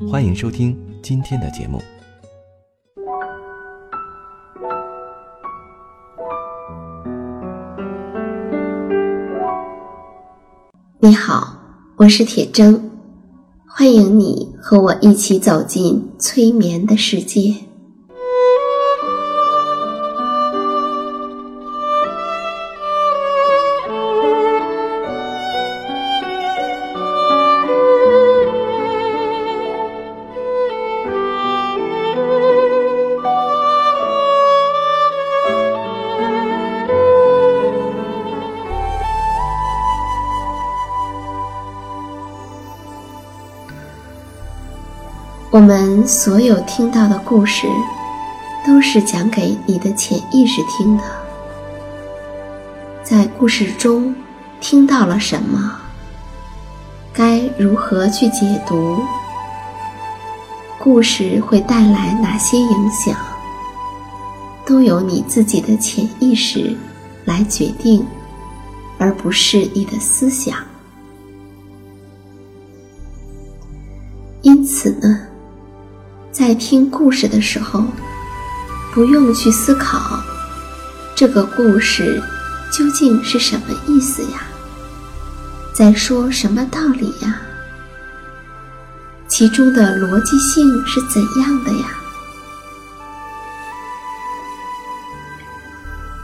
欢迎收听今天的节目。你好，我是铁铮，欢迎你和我一起走进催眠的世界。我们所有听到的故事，都是讲给你的潜意识听的。在故事中听到了什么？该如何去解读？故事会带来哪些影响？都由你自己的潜意识来决定，而不是你的思想。因此呢？在听故事的时候，不用去思考这个故事究竟是什么意思呀，在说什么道理呀，其中的逻辑性是怎样的呀？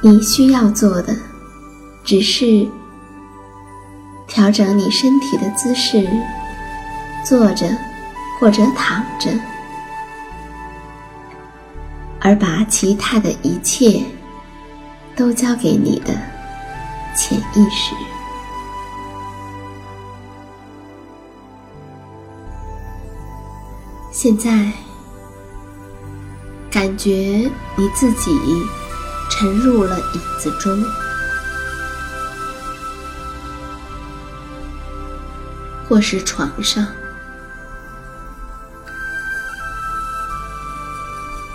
你需要做的只是调整你身体的姿势，坐着或者躺着。而把其他的一切都交给你的潜意识。现在，感觉你自己沉入了椅子中，或是床上。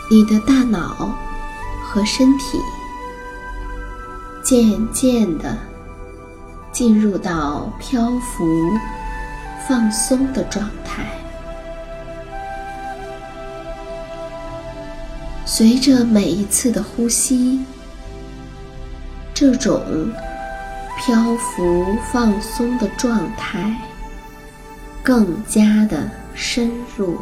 你的大脑和身体渐渐的进入到漂浮、放松的状态，随着每一次的呼吸，这种漂浮、放松的状态更加的深入。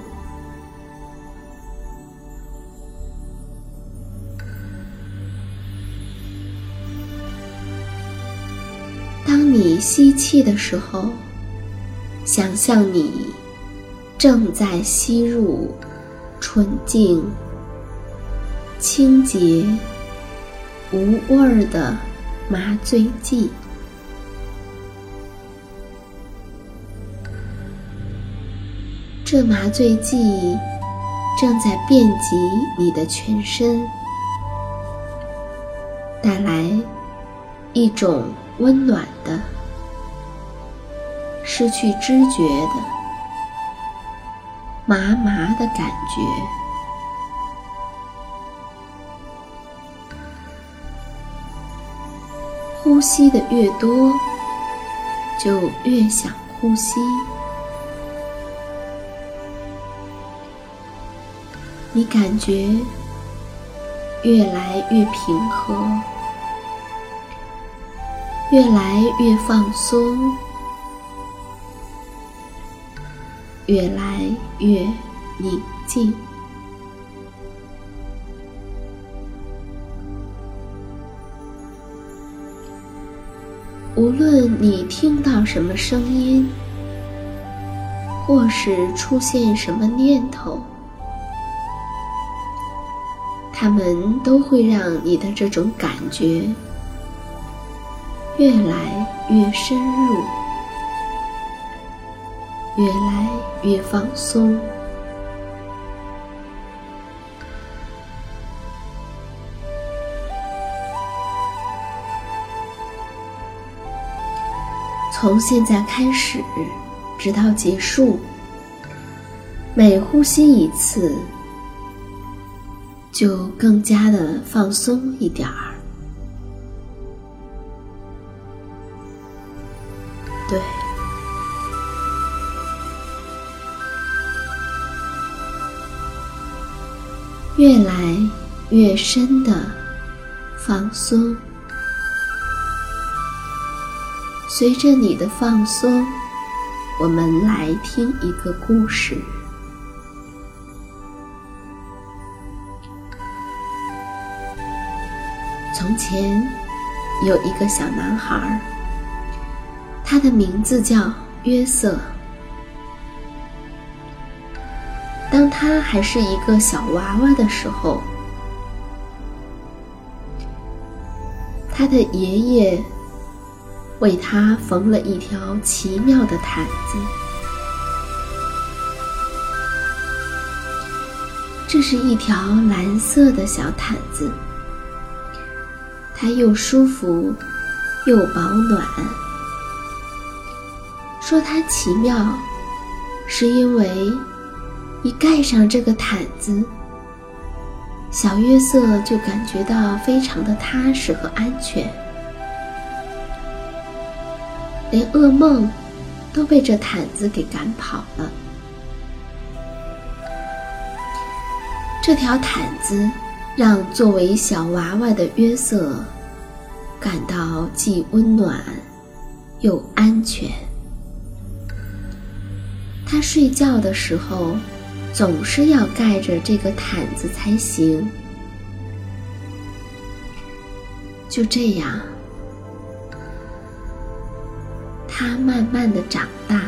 你吸气的时候，想象你正在吸入纯净、清洁、无味儿的麻醉剂。这麻醉剂正在遍及你的全身，带来一种。温暖的，失去知觉的，麻麻的感觉。呼吸的越多，就越想呼吸。你感觉越来越平和。越来越放松，越来越宁静。无论你听到什么声音，或是出现什么念头，它们都会让你的这种感觉。越来越深入，越来越放松。从现在开始，直到结束，每呼吸一次，就更加的放松一点儿。越来越深的放松。随着你的放松，我们来听一个故事。从前有一个小男孩，他的名字叫约瑟。他还是一个小娃娃的时候，他的爷爷。为他缝了一条奇妙的毯子，这是一条蓝色的小毯子，它又舒服又保暖。说它奇妙，是因为一盖上这个毯子，小约瑟就感觉到非常的踏实和安全。连噩梦都被这毯子给赶跑了。这条毯子让作为小娃娃的约瑟感到既温暖又安全。他睡觉的时候总是要盖着这个毯子才行。就这样。他慢慢的长大，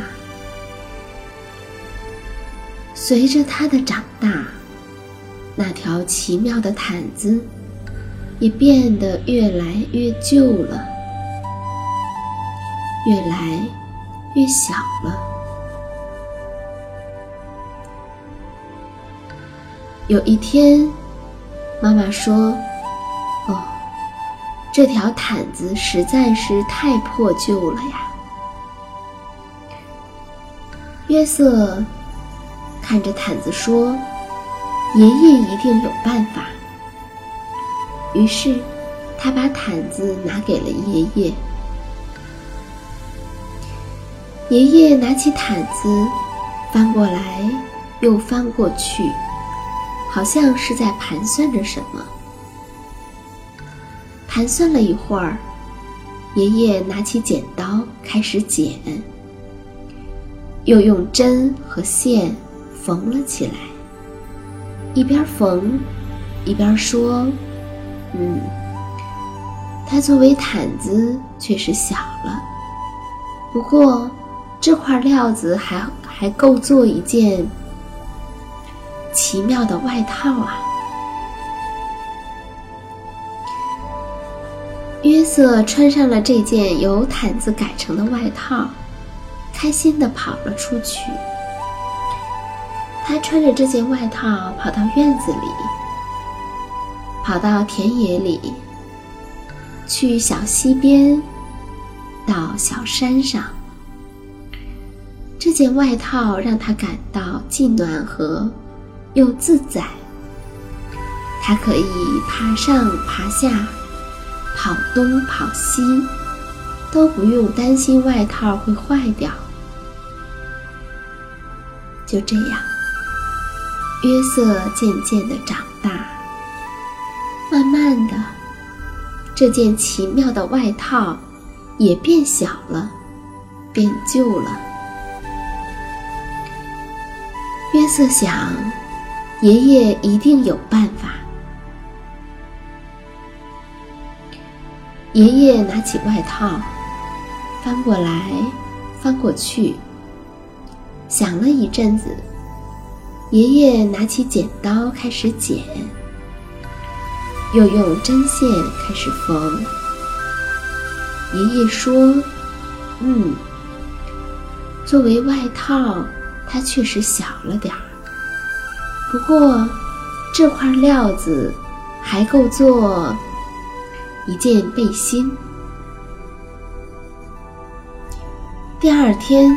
随着他的长大，那条奇妙的毯子也变得越来越旧了，越来越小了。有一天，妈妈说：“哦，这条毯子实在是太破旧了呀。”约瑟看着毯子说：“爷爷一定有办法。”于是，他把毯子拿给了爷爷。爷爷拿起毯子，翻过来又翻过去，好像是在盘算着什么。盘算了一会儿，爷爷拿起剪刀开始剪。又用针和线缝了起来，一边缝，一边说：“嗯，它作为毯子确实小了，不过这块料子还还够做一件奇妙的外套啊。”约瑟穿上了这件由毯子改成的外套。开心地跑了出去。他穿着这件外套跑到院子里，跑到田野里，去小溪边，到小山上。这件外套让他感到既暖和又自在。它可以爬上爬下，跑东跑西，都不用担心外套会坏掉。就这样，约瑟渐渐的长大。慢慢的，这件奇妙的外套也变小了，变旧了。约瑟想，爷爷一定有办法。爷爷拿起外套，翻过来，翻过去。想了一阵子，爷爷拿起剪刀开始剪，又用针线开始缝。爷爷说：“嗯，作为外套，它确实小了点儿。不过，这块料子还够做一件背心。第二天，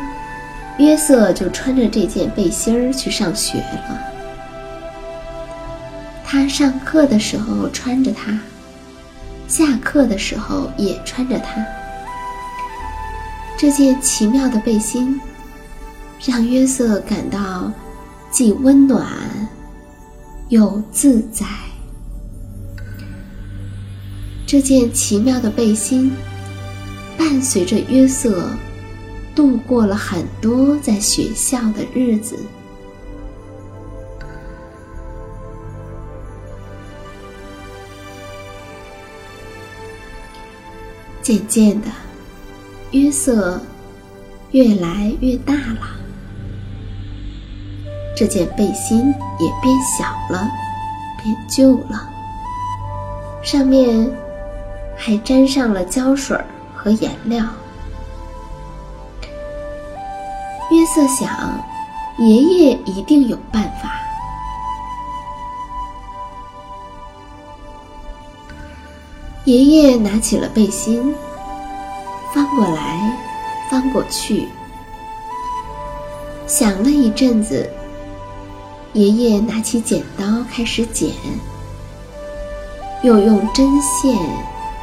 约瑟就穿着这件背心儿去上学了。他上课的时候穿着它，下课的时候也穿着它。这件奇妙的背心，让约瑟感到既温暖又自在。这件奇妙的背心，伴随着约瑟度过了很多在学校的日子。渐渐的。约瑟越来越大了，这件背心也变小了，变旧了，上面还沾上了胶水和颜料。约瑟想，爷爷一定有办法。爷爷拿起了背心。翻过来，翻过去，想了一阵子。爷爷拿起剪刀开始剪，又用针线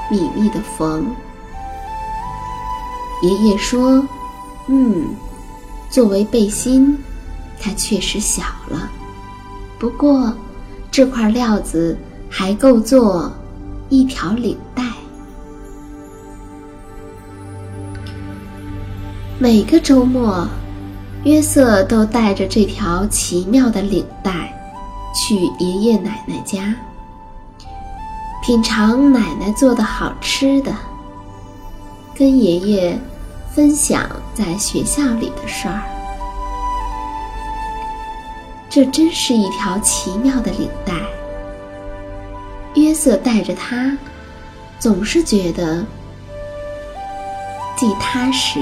密密的缝。爷爷说：“嗯，作为背心，它确实小了，不过这块料子还够做一条领带。”每个周末，约瑟都带着这条奇妙的领带去爷爷奶奶家，品尝奶奶做的好吃的，跟爷爷分享在学校里的事儿。这真是一条奇妙的领带。约瑟带着它，总是觉得既踏实。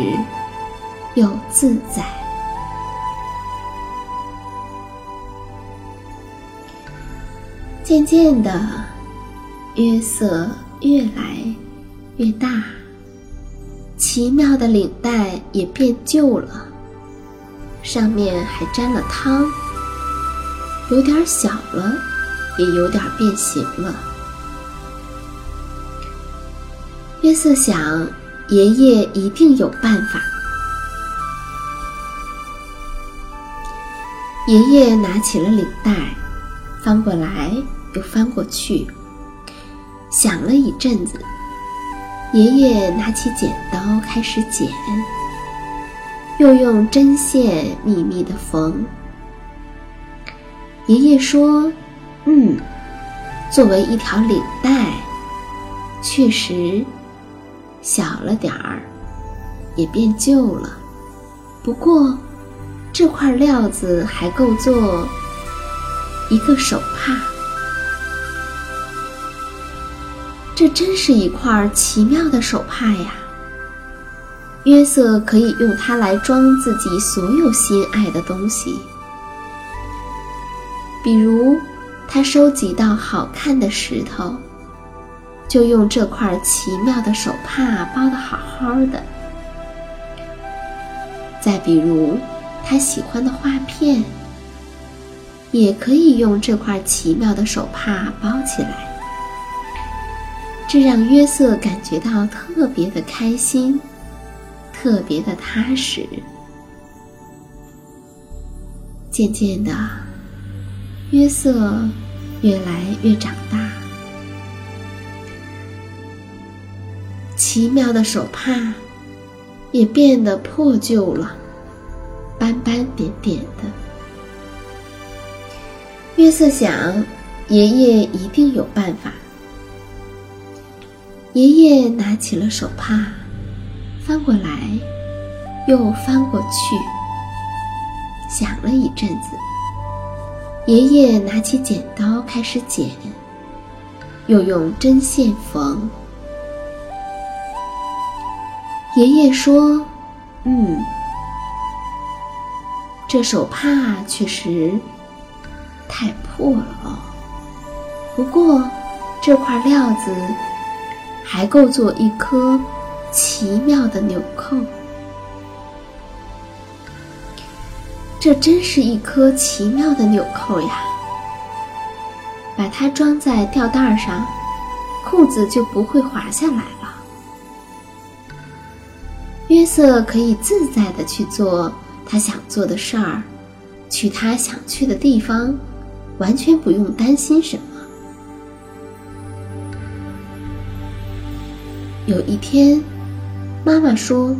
又自在。渐渐的，约瑟越来越大，奇妙的领带也变旧了，上面还沾了汤，有点小了，也有点变形了。约瑟想。爷爷一定有办法。爷爷拿起了领带，翻过来又翻过去，想了一阵子。爷爷拿起剪刀开始剪，又用针线密密的缝。爷爷说：“嗯，作为一条领带，确实。”小了点儿，也变旧了。不过，这块料子还够做一个手帕。这真是一块奇妙的手帕呀！约瑟可以用它来装自己所有心爱的东西，比如他收集到好看的石头。就用这块奇妙的手帕包得好好的。再比如，他喜欢的画片，也可以用这块奇妙的手帕包起来。这让约瑟感觉到特别的开心，特别的踏实。渐渐的，约瑟越来越长大。奇妙的手帕也变得破旧了，斑斑点点的。约瑟想，爷爷一定有办法。爷爷拿起了手帕，翻过来，又翻过去，想了一阵子。爷爷拿起剪刀开始剪，又用针线缝。爷爷说：“嗯，这手帕确实太破了哦。不过这块料子还够做一颗奇妙的纽扣。这真是一颗奇妙的纽扣呀！把它装在吊带上，裤子就不会滑下来了。约瑟可以自在的去做他想做的事儿，去他想去的地方，完全不用担心什么。有一天，妈妈说：“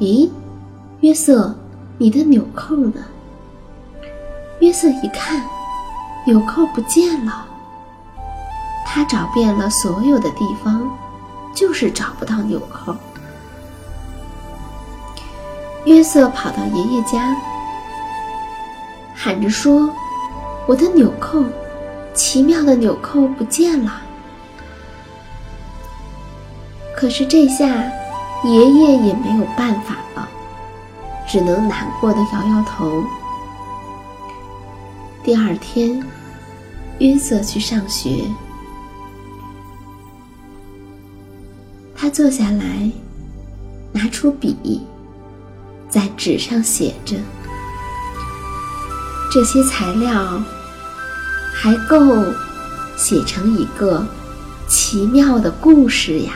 咦，约瑟。”你的纽扣呢？约瑟一看，纽扣不见了。他找遍了所有的地方，就是找不到纽扣。约瑟跑到爷爷家，喊着说：“我的纽扣，奇妙的纽扣不见了。”可是这下，爷爷也没有办法了。只能难过的摇摇头。第二天，约瑟去上学，他坐下来，拿出笔，在纸上写着：“这些材料还够写成一个奇妙的故事呀。”